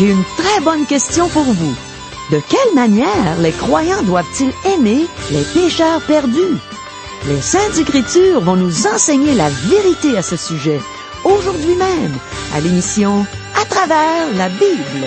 j'ai une très bonne question pour vous. De quelle manière les croyants doivent-ils aimer les pécheurs perdus? Les Saintes Écritures vont nous enseigner la vérité à ce sujet, aujourd'hui même, à l'émission À travers la Bible.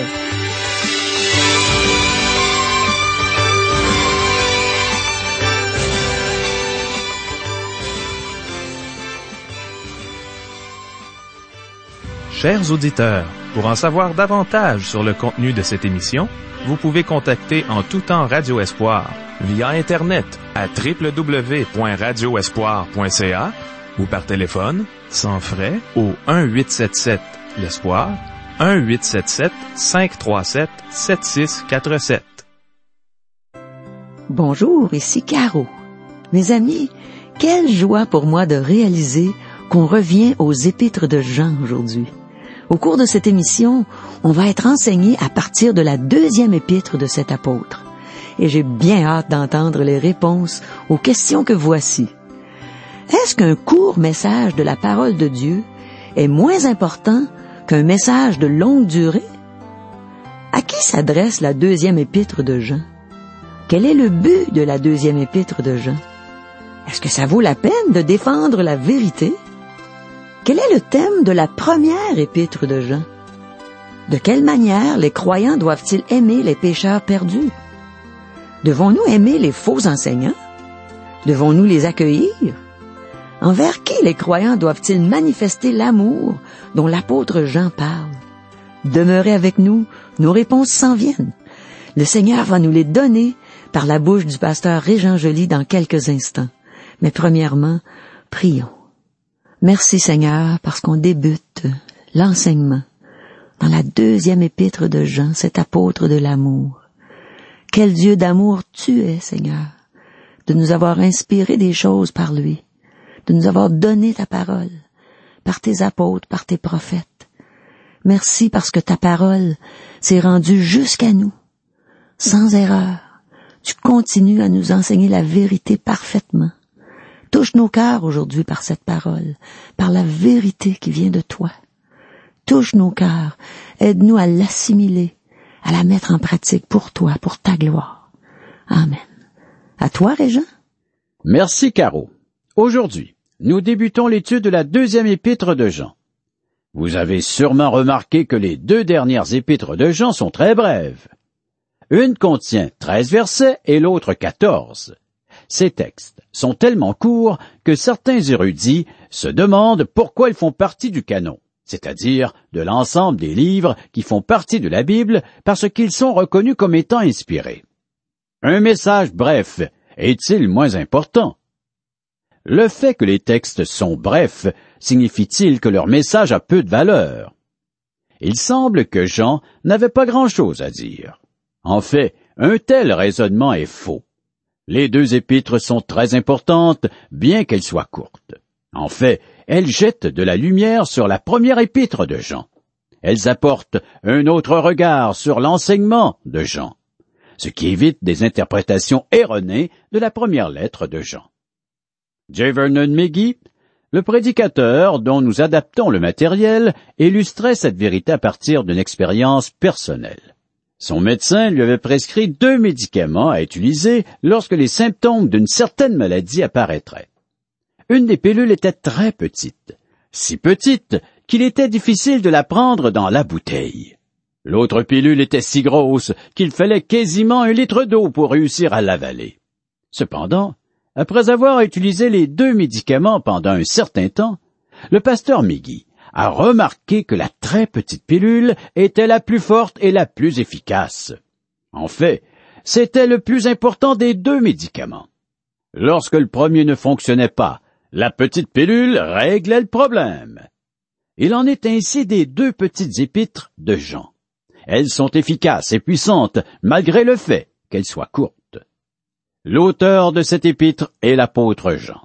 Chers auditeurs, pour en savoir davantage sur le contenu de cette émission, vous pouvez contacter en tout temps Radio Espoir via Internet à www.radioespoir.ca ou par téléphone, sans frais, au 1-877 L'Espoir, 1-877-537-7647. Bonjour, ici Caro. Mes amis, quelle joie pour moi de réaliser qu'on revient aux épîtres de Jean aujourd'hui. Au cours de cette émission, on va être enseigné à partir de la deuxième épître de cet apôtre. Et j'ai bien hâte d'entendre les réponses aux questions que voici. Est-ce qu'un court message de la parole de Dieu est moins important qu'un message de longue durée? À qui s'adresse la deuxième épître de Jean? Quel est le but de la deuxième épître de Jean? Est-ce que ça vaut la peine de défendre la vérité? Quel est le thème de la première épître de Jean? De quelle manière les croyants doivent-ils aimer les pécheurs perdus? Devons-nous aimer les faux enseignants? Devons-nous les accueillir? Envers qui les croyants doivent-ils manifester l'amour dont l'apôtre Jean parle? Demeurez avec nous, nos réponses s'en viennent. Le Seigneur va nous les donner par la bouche du pasteur Régent Joly dans quelques instants. Mais premièrement, prions. Merci Seigneur parce qu'on débute l'enseignement dans la deuxième épître de Jean, cet apôtre de l'amour. Quel Dieu d'amour tu es, Seigneur, de nous avoir inspiré des choses par lui, de nous avoir donné ta parole, par tes apôtres, par tes prophètes. Merci parce que ta parole s'est rendue jusqu'à nous, sans erreur. Tu continues à nous enseigner la vérité parfaitement. Touche nos cœurs aujourd'hui par cette parole, par la vérité qui vient de toi. Touche nos cœurs, aide-nous à l'assimiler, à la mettre en pratique pour toi, pour ta gloire. Amen. À toi, Régent. Merci, Caro. Aujourd'hui, nous débutons l'étude de la deuxième épître de Jean. Vous avez sûrement remarqué que les deux dernières épîtres de Jean sont très brèves. Une contient treize versets et l'autre quatorze. Ces textes sont tellement courts que certains érudits se demandent pourquoi ils font partie du canon, c'est-à-dire de l'ensemble des livres qui font partie de la Bible parce qu'ils sont reconnus comme étant inspirés. Un message bref est-il moins important? Le fait que les textes sont brefs signifie-t-il que leur message a peu de valeur? Il semble que Jean n'avait pas grand-chose à dire. En fait, un tel raisonnement est faux. Les deux épîtres sont très importantes, bien qu'elles soient courtes. En fait, elles jettent de la lumière sur la première épître de Jean. Elles apportent un autre regard sur l'enseignement de Jean, ce qui évite des interprétations erronées de la première lettre de Jean. J. Vernon McGee, le prédicateur dont nous adaptons le matériel, illustrait cette vérité à partir d'une expérience personnelle. Son médecin lui avait prescrit deux médicaments à utiliser lorsque les symptômes d'une certaine maladie apparaîtraient. Une des pilules était très petite, si petite qu'il était difficile de la prendre dans la bouteille. L'autre pilule était si grosse qu'il fallait quasiment un litre d'eau pour réussir à l'avaler. Cependant, après avoir utilisé les deux médicaments pendant un certain temps, le pasteur Miggy a remarqué que la très petite pilule était la plus forte et la plus efficace. En fait, c'était le plus important des deux médicaments. Lorsque le premier ne fonctionnait pas, la petite pilule réglait le problème. Il en est ainsi des deux petites épîtres de Jean. Elles sont efficaces et puissantes malgré le fait qu'elles soient courtes. L'auteur de cette épître est l'apôtre Jean.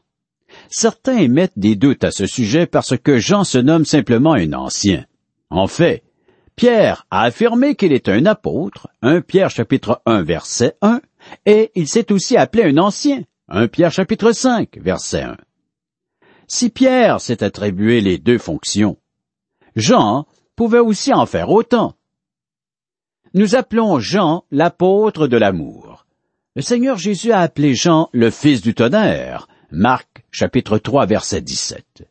Certains émettent des doutes à ce sujet parce que Jean se nomme simplement un ancien. En fait, Pierre a affirmé qu'il est un apôtre, 1 Pierre chapitre 1 verset 1, et il s'est aussi appelé un ancien, 1 Pierre chapitre 5 verset 1. Si Pierre s'est attribué les deux fonctions, Jean pouvait aussi en faire autant. nous appelons Jean l'apôtre de l'amour. Le Seigneur Jésus a appelé Jean le fils du tonnerre. Marc chapitre 3 verset 17.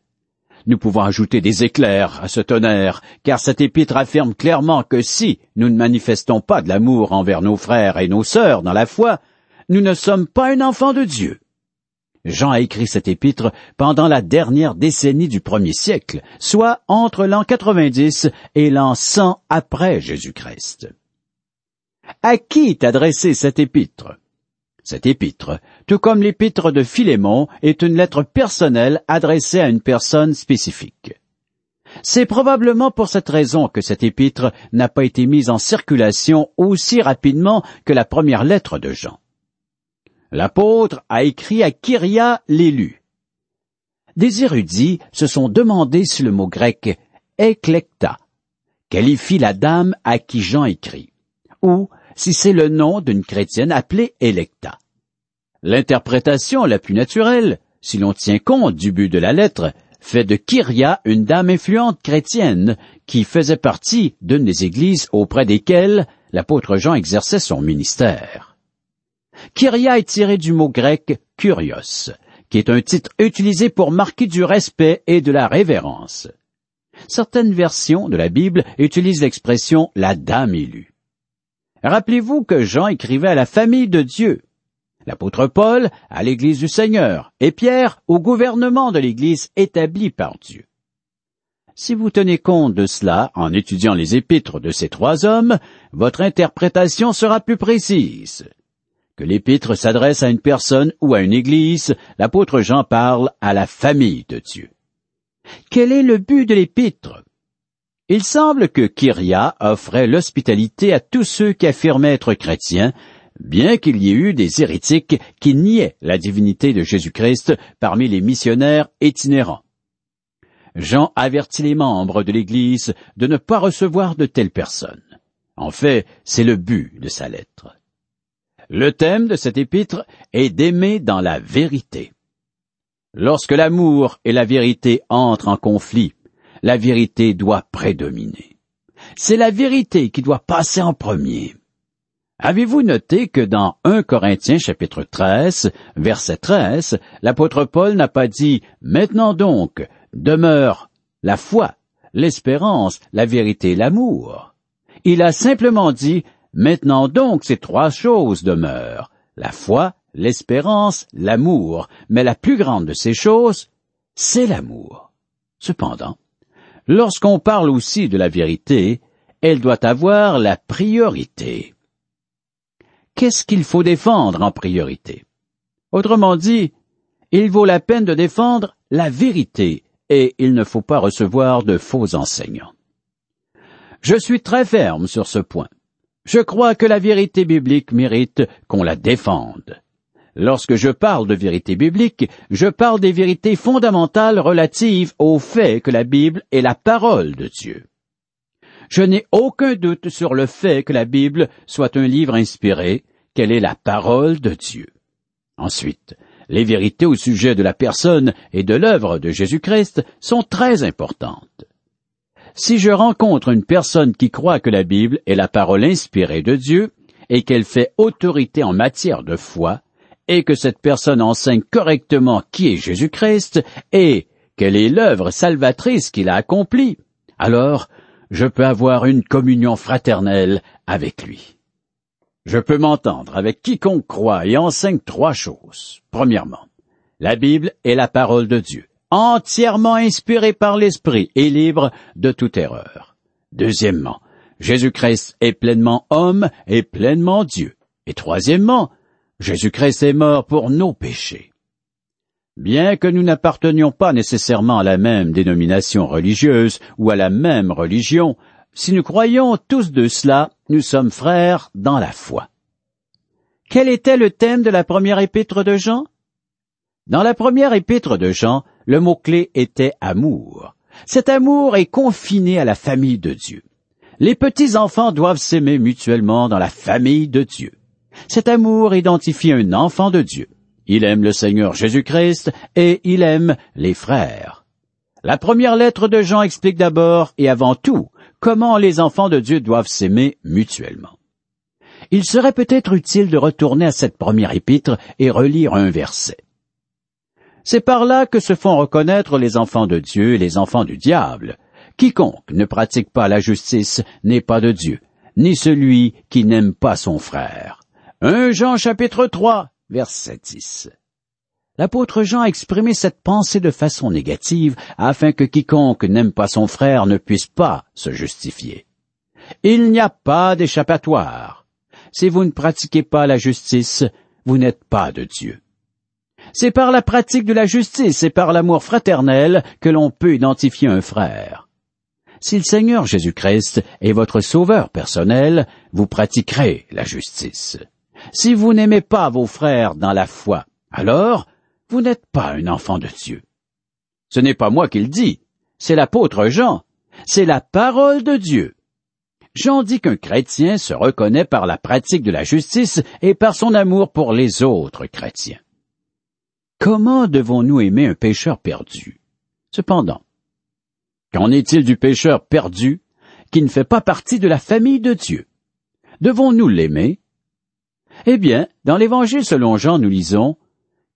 Nous pouvons ajouter des éclairs à ce tonnerre, car cet épître affirme clairement que si nous ne manifestons pas de l'amour envers nos frères et nos sœurs dans la foi, nous ne sommes pas un enfant de Dieu. Jean a écrit cet épître pendant la dernière décennie du premier siècle, soit entre l'an 90 et l'an 100 après Jésus-Christ. À qui est adressé cet épître? Cet épître, tout comme l'épître de Philémon, est une lettre personnelle adressée à une personne spécifique. C'est probablement pour cette raison que cet épître n'a pas été mise en circulation aussi rapidement que la première lettre de Jean l'apôtre a écrit à Kyria l'élu. Des érudits se sont demandé si le mot grec eklecta qualifie la dame à qui Jean écrit, ou si c'est le nom d'une chrétienne appelée Electa. L'interprétation la plus naturelle, si l'on tient compte du but de la lettre, fait de Kyria une dame influente chrétienne qui faisait partie d'une des églises auprès desquelles l'apôtre Jean exerçait son ministère. Kyria est tiré du mot grec kurios, qui est un titre utilisé pour marquer du respect et de la révérence. Certaines versions de la Bible utilisent l'expression la dame élue. Rappelez-vous que Jean écrivait à la famille de Dieu, l'apôtre Paul à l'Église du Seigneur et Pierre au gouvernement de l'Église établie par Dieu. Si vous tenez compte de cela en étudiant les épîtres de ces trois hommes, votre interprétation sera plus précise que l'épître s'adresse à une personne ou à une église, l'apôtre Jean parle à la famille de Dieu. Quel est le but de l'épître? Il semble que Kyria offrait l'hospitalité à tous ceux qui affirmaient être chrétiens, bien qu'il y ait eu des hérétiques qui niaient la divinité de Jésus-Christ parmi les missionnaires itinérants. Jean avertit les membres de l'Église de ne pas recevoir de telles personnes. En fait, c'est le but de sa lettre. Le thème de cet épître est d'aimer dans la vérité. Lorsque l'amour et la vérité entrent en conflit, la vérité doit prédominer. C'est la vérité qui doit passer en premier. Avez-vous noté que dans 1 Corinthiens chapitre 13, verset 13, l'apôtre Paul n'a pas dit Maintenant donc, demeure la foi, l'espérance, la vérité l'amour. Il a simplement dit Maintenant donc ces trois choses demeurent, la foi, l'espérance, l'amour, mais la plus grande de ces choses, c'est l'amour. Cependant, lorsqu'on parle aussi de la vérité, elle doit avoir la priorité. Qu'est-ce qu'il faut défendre en priorité? Autrement dit, il vaut la peine de défendre la vérité et il ne faut pas recevoir de faux enseignants. Je suis très ferme sur ce point. Je crois que la vérité biblique mérite qu'on la défende. Lorsque je parle de vérité biblique, je parle des vérités fondamentales relatives au fait que la Bible est la parole de Dieu. Je n'ai aucun doute sur le fait que la Bible soit un livre inspiré, qu'elle est la parole de Dieu. Ensuite, les vérités au sujet de la personne et de l'œuvre de Jésus-Christ sont très importantes. Si je rencontre une personne qui croit que la Bible est la parole inspirée de Dieu et qu'elle fait autorité en matière de foi, et que cette personne enseigne correctement qui est Jésus-Christ et quelle est l'œuvre salvatrice qu'il a accomplie, alors je peux avoir une communion fraternelle avec lui. Je peux m'entendre avec quiconque croit et enseigne trois choses. Premièrement, la Bible est la parole de Dieu entièrement inspiré par l'Esprit et libre de toute erreur. Deuxièmement, Jésus-Christ est pleinement homme et pleinement Dieu. Et troisièmement, Jésus-Christ est mort pour nos péchés. Bien que nous n'appartenions pas nécessairement à la même dénomination religieuse ou à la même religion, si nous croyons tous de cela, nous sommes frères dans la foi. Quel était le thème de la première épître de Jean? Dans la première épître de Jean, le mot-clé était amour. Cet amour est confiné à la famille de Dieu. Les petits-enfants doivent s'aimer mutuellement dans la famille de Dieu. Cet amour identifie un enfant de Dieu. Il aime le Seigneur Jésus-Christ et il aime les frères. La première lettre de Jean explique d'abord et avant tout comment les enfants de Dieu doivent s'aimer mutuellement. Il serait peut-être utile de retourner à cette première épître et relire un verset. C'est par là que se font reconnaître les enfants de Dieu et les enfants du diable. Quiconque ne pratique pas la justice n'est pas de Dieu, ni celui qui n'aime pas son frère. 1 Jean chapitre 3, verset 10. L'apôtre Jean a exprimé cette pensée de façon négative afin que quiconque n'aime pas son frère ne puisse pas se justifier. Il n'y a pas d'échappatoire. Si vous ne pratiquez pas la justice, vous n'êtes pas de Dieu. C'est par la pratique de la justice et par l'amour fraternel que l'on peut identifier un frère. Si le Seigneur Jésus-Christ est votre sauveur personnel, vous pratiquerez la justice. Si vous n'aimez pas vos frères dans la foi, alors vous n'êtes pas un enfant de Dieu. Ce n'est pas moi qui le dis, c'est l'apôtre Jean, c'est la parole de Dieu. Jean dit qu'un chrétien se reconnaît par la pratique de la justice et par son amour pour les autres chrétiens. Comment devons-nous aimer un pécheur perdu? Cependant, qu'en est-il du pécheur perdu qui ne fait pas partie de la famille de Dieu? Devons-nous l'aimer? Eh bien, dans l'Évangile selon Jean, nous lisons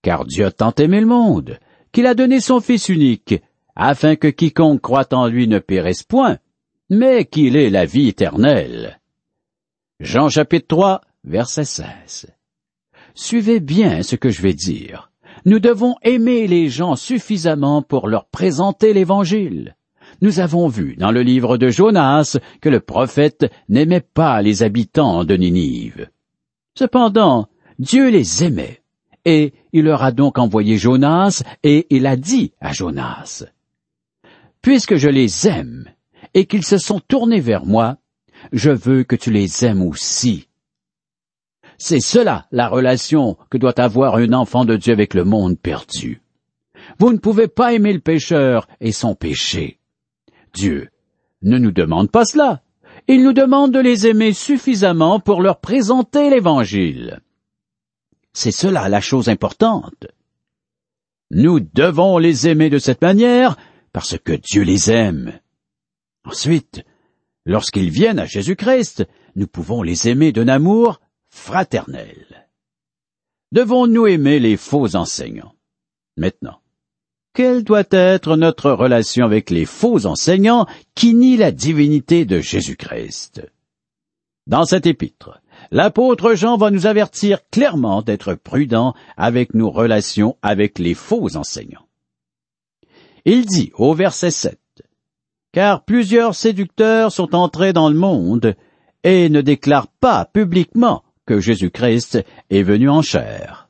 car Dieu a tant aimé le monde, qu'il a donné son Fils unique, afin que quiconque croit en lui ne périsse point, mais qu'il ait la vie éternelle. Jean chapitre 3, verset 16. Suivez bien ce que je vais dire. Nous devons aimer les gens suffisamment pour leur présenter l'Évangile. Nous avons vu dans le livre de Jonas que le prophète n'aimait pas les habitants de Ninive. Cependant, Dieu les aimait et il leur a donc envoyé Jonas, et il a dit à Jonas, Puisque je les aime, et qu'ils se sont tournés vers moi, je veux que tu les aimes aussi. C'est cela la relation que doit avoir un enfant de Dieu avec le monde perdu. Vous ne pouvez pas aimer le pécheur et son péché. Dieu ne nous demande pas cela. Il nous demande de les aimer suffisamment pour leur présenter l'Évangile. C'est cela la chose importante. Nous devons les aimer de cette manière parce que Dieu les aime. Ensuite, lorsqu'ils viennent à Jésus-Christ, nous pouvons les aimer d'un amour fraternel. Devons-nous aimer les faux enseignants? Maintenant, quelle doit être notre relation avec les faux enseignants qui nient la divinité de Jésus-Christ? Dans cet épître, l'apôtre Jean va nous avertir clairement d'être prudents avec nos relations avec les faux enseignants. Il dit au verset 7, Car plusieurs séducteurs sont entrés dans le monde et ne déclarent pas publiquement que Jésus-Christ est venu en chair.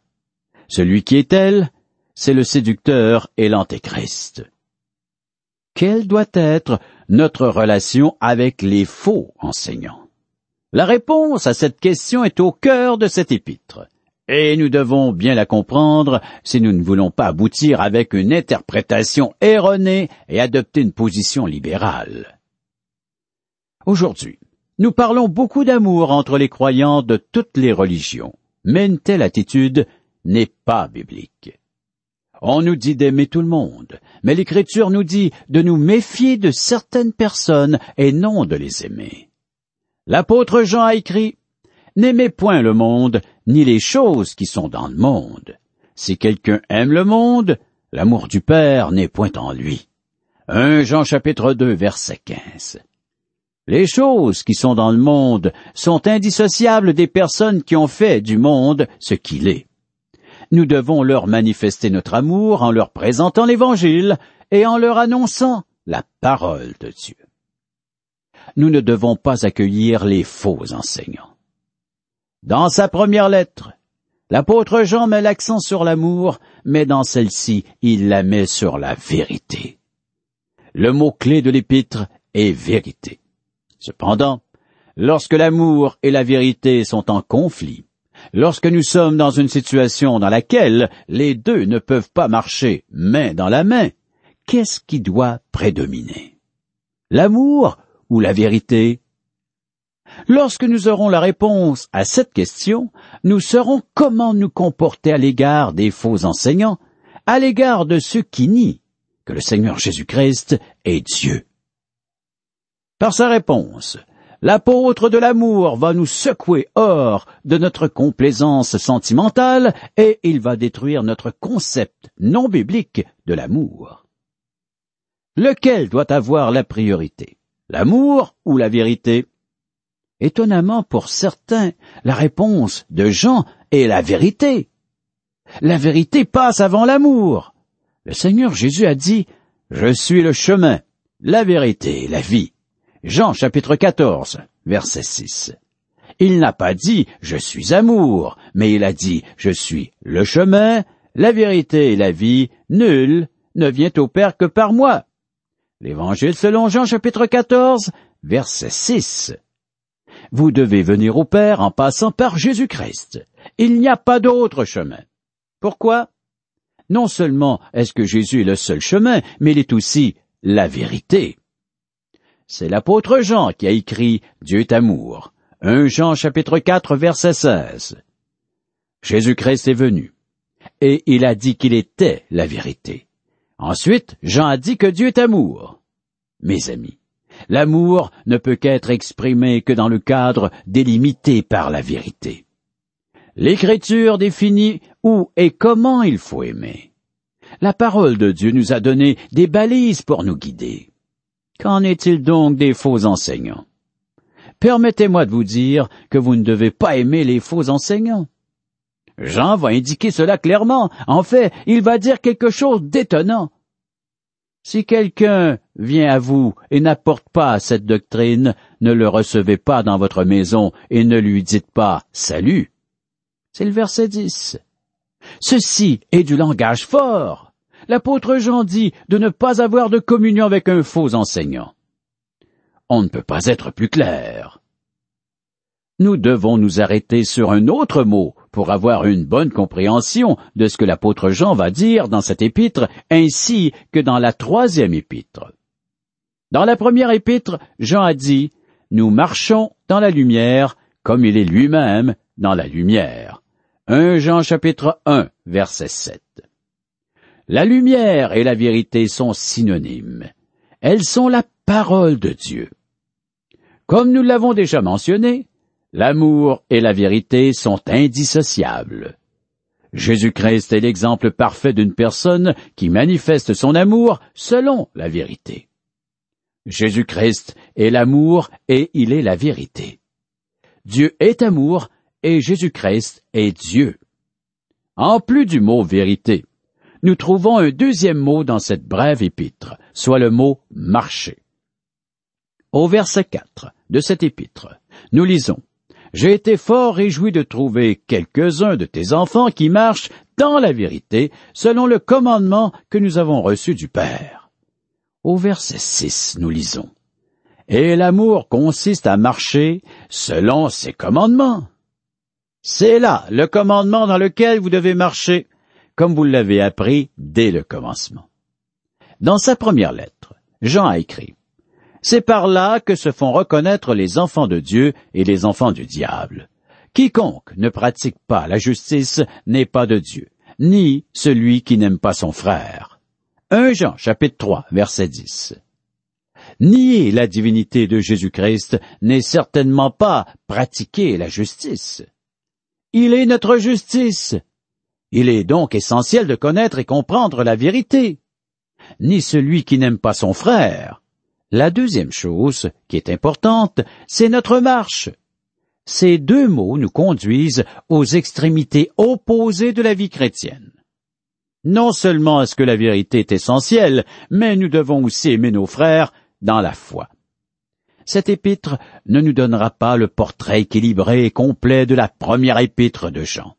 Celui qui est tel, c'est le séducteur et l'antéchrist. Quelle doit être notre relation avec les faux enseignants? La réponse à cette question est au cœur de cet épître. Et nous devons bien la comprendre si nous ne voulons pas aboutir avec une interprétation erronée et adopter une position libérale. Aujourd'hui, nous parlons beaucoup d'amour entre les croyants de toutes les religions, mais une telle attitude n'est pas biblique. On nous dit d'aimer tout le monde, mais l'Écriture nous dit de nous méfier de certaines personnes et non de les aimer. L'apôtre Jean a écrit, N'aimez point le monde, ni les choses qui sont dans le monde. Si quelqu'un aime le monde, l'amour du Père n'est point en lui. 1 Jean chapitre 2 verset 15. Les choses qui sont dans le monde sont indissociables des personnes qui ont fait du monde ce qu'il est. Nous devons leur manifester notre amour en leur présentant l'Évangile et en leur annonçant la parole de Dieu nous ne devons pas accueillir les faux enseignants. Dans sa première lettre, l'apôtre Jean met l'accent sur l'amour, mais dans celle-ci, il la met sur la vérité. Le mot-clé de l'épître est vérité. Cependant, lorsque l'amour et la vérité sont en conflit, lorsque nous sommes dans une situation dans laquelle les deux ne peuvent pas marcher main dans la main, qu'est-ce qui doit prédominer? L'amour ou la vérité? Lorsque nous aurons la réponse à cette question, nous saurons comment nous comporter à l'égard des faux enseignants, à l'égard de ceux qui nient que le Seigneur Jésus-Christ est Dieu. Par sa réponse, l'apôtre de l'amour va nous secouer hors de notre complaisance sentimentale et il va détruire notre concept non biblique de l'amour. Lequel doit avoir la priorité? L'amour ou la vérité? Étonnamment pour certains, la réponse de Jean est la vérité. La vérité passe avant l'amour. Le Seigneur Jésus a dit, Je suis le chemin, la vérité, la vie. Jean chapitre 14, verset 6. Il n'a pas dit Je suis amour, mais il a dit Je suis le chemin, la vérité et la vie, nul ne vient au Père que par moi. L'Évangile selon Jean chapitre 14, verset 6. Vous devez venir au Père en passant par Jésus-Christ. Il n'y a pas d'autre chemin. Pourquoi? Non seulement est-ce que Jésus est le seul chemin, mais il est aussi la vérité. C'est l'apôtre Jean qui a écrit Dieu est amour. 1 Jean chapitre 4 verset 16. Jésus-Christ est venu et il a dit qu'il était la vérité. Ensuite, Jean a dit que Dieu est amour. Mes amis, l'amour ne peut qu'être exprimé que dans le cadre délimité par la vérité. L'Écriture définit où et comment il faut aimer. La parole de Dieu nous a donné des balises pour nous guider. Qu'en est-il donc des faux enseignants? Permettez-moi de vous dire que vous ne devez pas aimer les faux enseignants. Jean va indiquer cela clairement. En fait, il va dire quelque chose d'étonnant. Si quelqu'un vient à vous et n'apporte pas cette doctrine, ne le recevez pas dans votre maison et ne lui dites pas salut. C'est le verset 10. Ceci est du langage fort. L'apôtre Jean dit de ne pas avoir de communion avec un faux enseignant. On ne peut pas être plus clair. Nous devons nous arrêter sur un autre mot pour avoir une bonne compréhension de ce que l'apôtre Jean va dire dans cette épître ainsi que dans la troisième épître. Dans la première épître, Jean a dit, Nous marchons dans la lumière comme il est lui-même dans la lumière. 1 Jean chapitre 1 verset 7. La lumière et la vérité sont synonymes. Elles sont la parole de Dieu. Comme nous l'avons déjà mentionné, l'amour et la vérité sont indissociables. Jésus-Christ est l'exemple parfait d'une personne qui manifeste son amour selon la vérité. Jésus-Christ est l'amour et il est la vérité. Dieu est amour et Jésus-Christ est Dieu. En plus du mot vérité, nous trouvons un deuxième mot dans cette brève épître, soit le mot marcher. Au verset 4 de cette épître, nous lisons J'ai été fort réjoui de trouver quelques-uns de tes enfants qui marchent dans la vérité, selon le commandement que nous avons reçu du Père. Au verset 6, nous lisons Et l'amour consiste à marcher selon ses commandements. C'est là le commandement dans lequel vous devez marcher, comme vous l'avez appris dès le commencement. Dans sa première lettre, Jean a écrit C'est par là que se font reconnaître les enfants de Dieu et les enfants du diable. Quiconque ne pratique pas la justice n'est pas de Dieu, ni celui qui n'aime pas son frère. 1 Jean chapitre 3 verset 10. Nier la divinité de Jésus-Christ n'est certainement pas pratiquer la justice. Il est notre justice. Il est donc essentiel de connaître et comprendre la vérité. Ni celui qui n'aime pas son frère. La deuxième chose qui est importante, c'est notre marche. Ces deux mots nous conduisent aux extrémités opposées de la vie chrétienne. Non seulement est-ce que la vérité est essentielle, mais nous devons aussi aimer nos frères dans la foi. Cet épître ne nous donnera pas le portrait équilibré et complet de la première épître de Jean.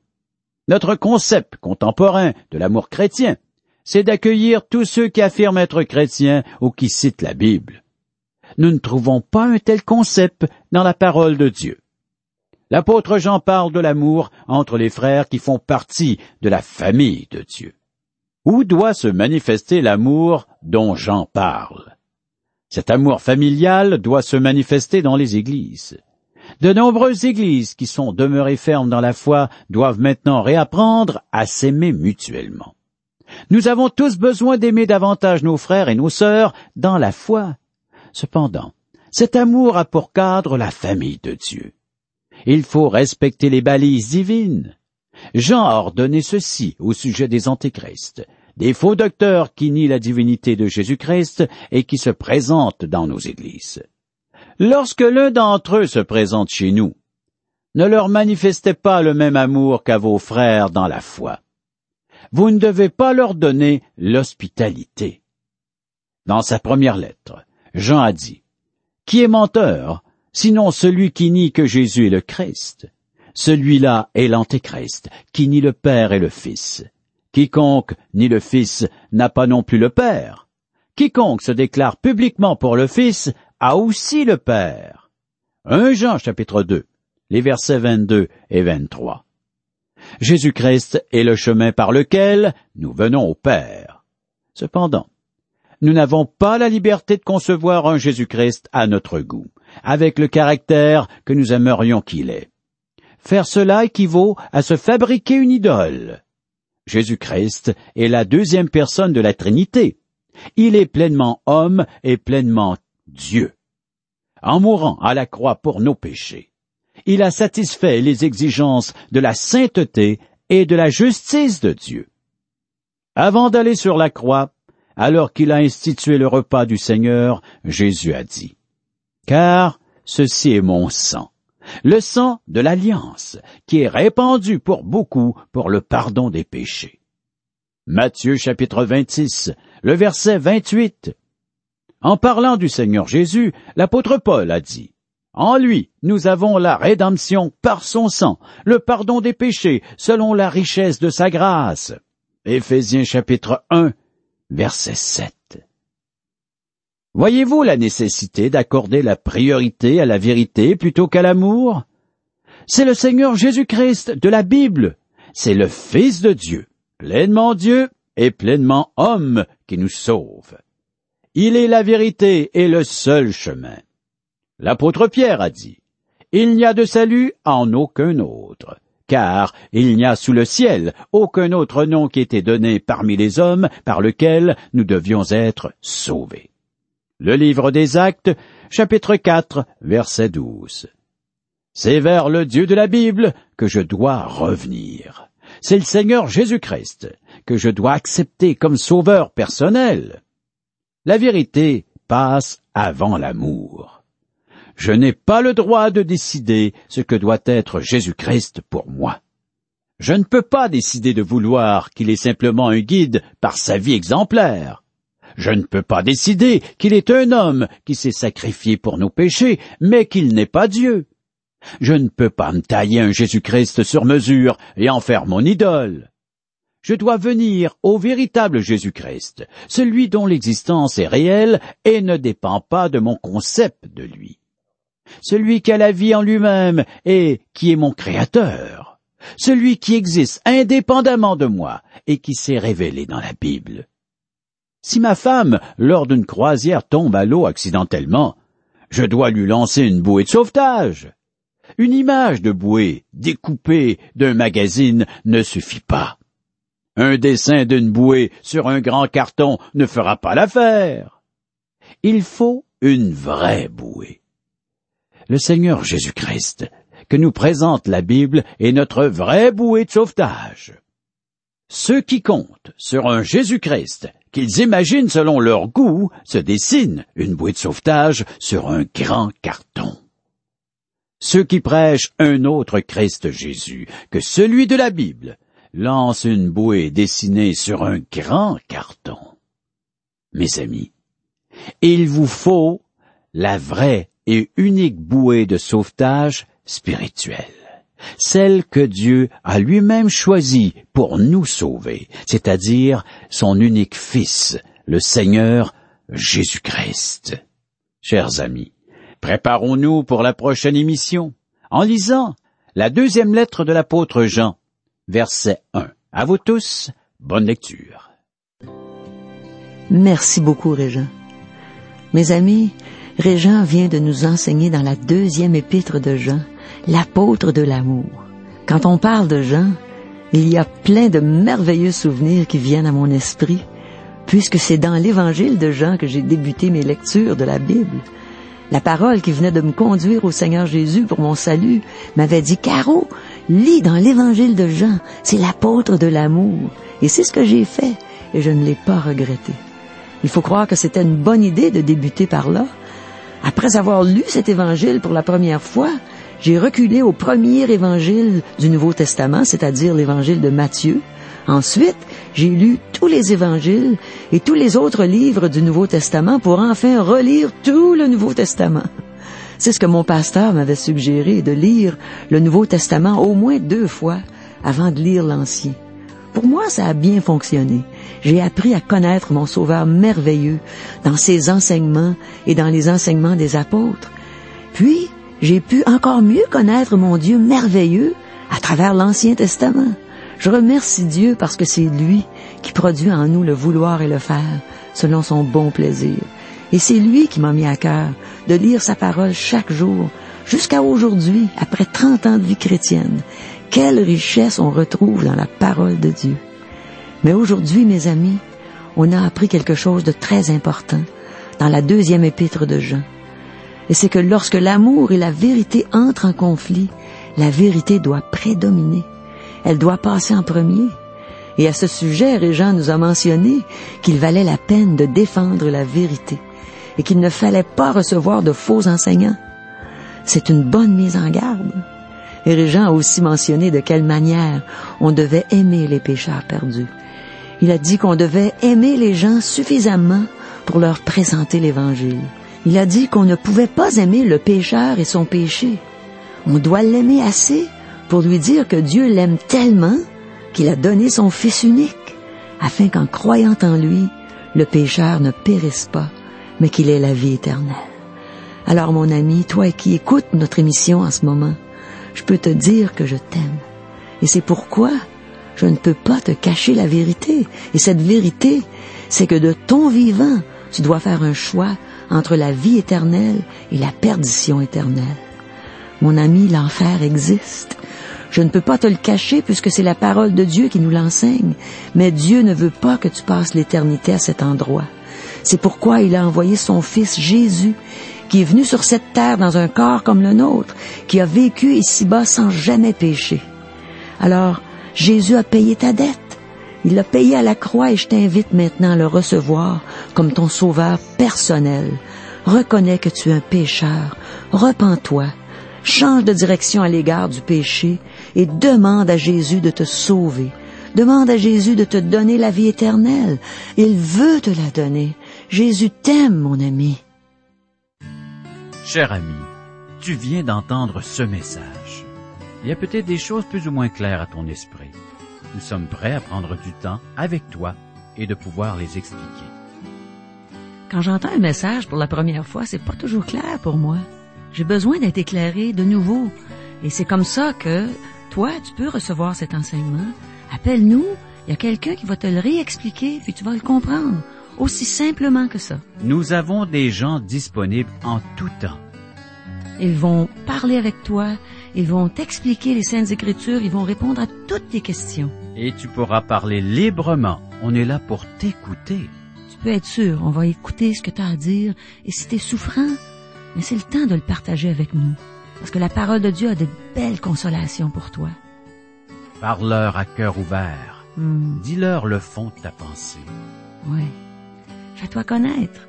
Notre concept contemporain de l'amour chrétien, c'est d'accueillir tous ceux qui affirment être chrétiens ou qui citent la Bible. Nous ne trouvons pas un tel concept dans la parole de Dieu. L'apôtre Jean parle de l'amour entre les frères qui font partie de la famille de Dieu. Où doit se manifester l'amour dont Jean parle? Cet amour familial doit se manifester dans les églises. De nombreuses églises qui sont demeurées fermes dans la foi doivent maintenant réapprendre à s'aimer mutuellement. Nous avons tous besoin d'aimer davantage nos frères et nos sœurs dans la foi. Cependant, Cet amour a pour cadre la famille de Dieu. Il faut respecter les balises divines. Jean a ordonné ceci au sujet des antéchrists, des faux docteurs qui nient la divinité de Jésus-Christ et qui se présentent dans nos églises. Lorsque l'un d'entre eux se présente chez nous, ne leur manifestez pas le même amour qu'à vos frères dans la foi. Vous ne devez pas leur donner l'hospitalité. Dans sa première lettre, Jean a dit, Qui est menteur, sinon celui qui nie que Jésus est le Christ? Celui-là est l'Antéchrist, qui nie le Père et le Fils. Quiconque nie le Fils n'a pas non plus le Père. Quiconque se déclare publiquement pour le Fils a aussi le Père. 1 Jean chapitre 2, les versets 22 et 23. Jésus-Christ est le chemin par lequel nous venons au Père. Cependant, nous n'avons pas la liberté de concevoir un Jésus-Christ à notre goût, avec le caractère que nous aimerions qu'il ait. Faire cela équivaut à se fabriquer une idole. Jésus-Christ est la deuxième personne de la Trinité. Il est pleinement homme et pleinement Dieu. En mourant à la croix pour nos péchés, il a satisfait les exigences de la sainteté et de la justice de Dieu. Avant d'aller sur la croix, alors qu'il a institué le repas du Seigneur, Jésus a dit, Car ceci est mon sang, le sang de l'alliance, qui est répandu pour beaucoup pour le pardon des péchés. Matthieu chapitre 26, le verset 28. En parlant du Seigneur Jésus, l'apôtre Paul a dit, En lui, nous avons la rédemption par son sang, le pardon des péchés, selon la richesse de sa grâce. Éphésiens chapitre 1, verset 7. Voyez-vous la nécessité d'accorder la priorité à la vérité plutôt qu'à l'amour? C'est le Seigneur Jésus-Christ de la Bible. C'est le Fils de Dieu, pleinement Dieu et pleinement homme qui nous sauve. Il est la vérité et le seul chemin. L'apôtre Pierre a dit, Il n'y a de salut en aucun autre, car il n'y a sous le ciel aucun autre nom qui était donné parmi les hommes par lequel nous devions être sauvés. Le livre des Actes, chapitre 4, verset 12. C'est vers le Dieu de la Bible que je dois revenir. C'est le Seigneur Jésus-Christ que je dois accepter comme sauveur personnel. La vérité passe avant l'amour. Je n'ai pas le droit de décider ce que doit être Jésus-Christ pour moi. Je ne peux pas décider de vouloir qu'il est simplement un guide par sa vie exemplaire. Je ne peux pas décider qu'il est un homme qui s'est sacrifié pour nos péchés, mais qu'il n'est pas Dieu. Je ne peux pas me tailler un Jésus-Christ sur mesure et en faire mon idole. Je dois venir au véritable Jésus-Christ, celui dont l'existence est réelle et ne dépend pas de mon concept de lui. Celui qui a la vie en lui-même et qui est mon Créateur. Celui qui existe indépendamment de moi et qui s'est révélé dans la Bible. Si ma femme, lors d'une croisière, tombe à l'eau accidentellement, je dois lui lancer une bouée de sauvetage. Une image de bouée découpée d'un magazine ne suffit pas. Un dessin d'une bouée sur un grand carton ne fera pas l'affaire. Il faut une vraie bouée. Le Seigneur Jésus-Christ, que nous présente la Bible, est notre vraie bouée de sauvetage. Ceux qui comptent sur un Jésus-Christ qu'ils imaginent selon leur goût se dessinent une bouée de sauvetage sur un grand carton. Ceux qui prêchent un autre Christ Jésus que celui de la Bible lancent une bouée dessinée sur un grand carton. Mes amis, il vous faut la vraie et unique bouée de sauvetage spirituelle celle que Dieu a lui-même choisie pour nous sauver, c'est-à-dire son unique Fils, le Seigneur Jésus-Christ. Chers amis, préparons-nous pour la prochaine émission en lisant la deuxième lettre de l'apôtre Jean, verset 1. À vous tous, bonne lecture. Merci beaucoup, Régent. Mes amis, Régent vient de nous enseigner dans la deuxième épître de Jean l'apôtre de l'amour. Quand on parle de Jean, il y a plein de merveilleux souvenirs qui viennent à mon esprit, puisque c'est dans l'évangile de Jean que j'ai débuté mes lectures de la Bible. La parole qui venait de me conduire au Seigneur Jésus pour mon salut m'avait dit, Caro, lis dans l'évangile de Jean, c'est l'apôtre de l'amour. Et c'est ce que j'ai fait, et je ne l'ai pas regretté. Il faut croire que c'était une bonne idée de débuter par là. Après avoir lu cet évangile pour la première fois, j'ai reculé au premier évangile du Nouveau Testament, c'est-à-dire l'évangile de Matthieu. Ensuite, j'ai lu tous les évangiles et tous les autres livres du Nouveau Testament pour enfin relire tout le Nouveau Testament. C'est ce que mon pasteur m'avait suggéré, de lire le Nouveau Testament au moins deux fois avant de lire l'Ancien. Pour moi, ça a bien fonctionné. J'ai appris à connaître mon Sauveur merveilleux dans ses enseignements et dans les enseignements des apôtres. Puis, j'ai pu encore mieux connaître mon Dieu merveilleux à travers l'Ancien Testament. Je remercie Dieu parce que c'est lui qui produit en nous le vouloir et le faire selon son bon plaisir. Et c'est lui qui m'a mis à cœur de lire sa parole chaque jour jusqu'à aujourd'hui, après 30 ans de vie chrétienne. Quelle richesse on retrouve dans la parole de Dieu. Mais aujourd'hui, mes amis, on a appris quelque chose de très important dans la deuxième épître de Jean. Et c'est que lorsque l'amour et la vérité entrent en conflit, la vérité doit prédominer. Elle doit passer en premier. Et à ce sujet, Régent nous a mentionné qu'il valait la peine de défendre la vérité et qu'il ne fallait pas recevoir de faux enseignants. C'est une bonne mise en garde. Et Régent a aussi mentionné de quelle manière on devait aimer les pécheurs perdus. Il a dit qu'on devait aimer les gens suffisamment pour leur présenter l'Évangile. Il a dit qu'on ne pouvait pas aimer le pécheur et son péché. On doit l'aimer assez pour lui dire que Dieu l'aime tellement qu'il a donné son Fils unique, afin qu'en croyant en lui, le pécheur ne périsse pas, mais qu'il ait la vie éternelle. Alors mon ami, toi qui écoutes notre émission en ce moment, je peux te dire que je t'aime. Et c'est pourquoi je ne peux pas te cacher la vérité. Et cette vérité, c'est que de ton vivant, tu dois faire un choix entre la vie éternelle et la perdition éternelle. Mon ami, l'enfer existe. Je ne peux pas te le cacher puisque c'est la parole de Dieu qui nous l'enseigne, mais Dieu ne veut pas que tu passes l'éternité à cet endroit. C'est pourquoi il a envoyé son Fils Jésus, qui est venu sur cette terre dans un corps comme le nôtre, qui a vécu ici-bas sans jamais pécher. Alors, Jésus a payé ta dette. Il l'a payé à la croix et je t'invite maintenant à le recevoir comme ton sauveur personnel. Reconnais que tu es un pécheur. Repens-toi. Change de direction à l'égard du péché et demande à Jésus de te sauver. Demande à Jésus de te donner la vie éternelle. Il veut te la donner. Jésus t'aime, mon ami. Cher ami, tu viens d'entendre ce message. Il y a peut-être des choses plus ou moins claires à ton esprit. Nous sommes prêts à prendre du temps avec toi et de pouvoir les expliquer. Quand j'entends un message pour la première fois, c'est pas toujours clair pour moi. J'ai besoin d'être éclairé de nouveau. Et c'est comme ça que toi, tu peux recevoir cet enseignement. Appelle-nous, il y a quelqu'un qui va te le réexpliquer, puis tu vas le comprendre. Aussi simplement que ça. Nous avons des gens disponibles en tout temps. Ils vont parler avec toi, ils vont t'expliquer les Saintes Écritures, ils vont répondre à toutes tes questions. Et tu pourras parler librement. On est là pour t'écouter. Tu peux être sûr, on va écouter ce que tu as à dire, et si tu es souffrant, mais c'est le temps de le partager avec nous, parce que la parole de Dieu a de belles consolations pour toi. Parle-leur à cœur ouvert. Hmm. Dis-leur le fond de ta pensée. Oui. Fais-toi connaître,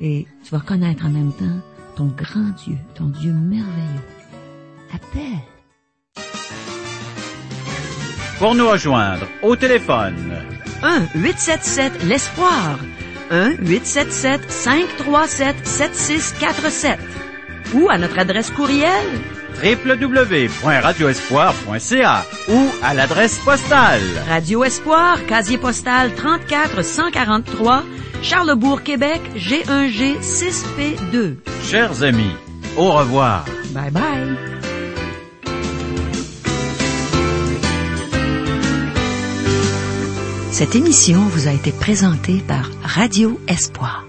et tu vas connaître en même temps ton grand Dieu, ton Dieu merveilleux. Appelle. Pour nous rejoindre, au téléphone, 1-877 L'Espoir. 1-877-537-7647. Ou à notre adresse courriel www.radioespoir.ca ou à l'adresse postale. Radio Espoir, casier postal 34 143, Charlebourg, Québec, G1G 6P2. Chers amis, au revoir. Bye bye. Cette émission vous a été présentée par Radio Espoir.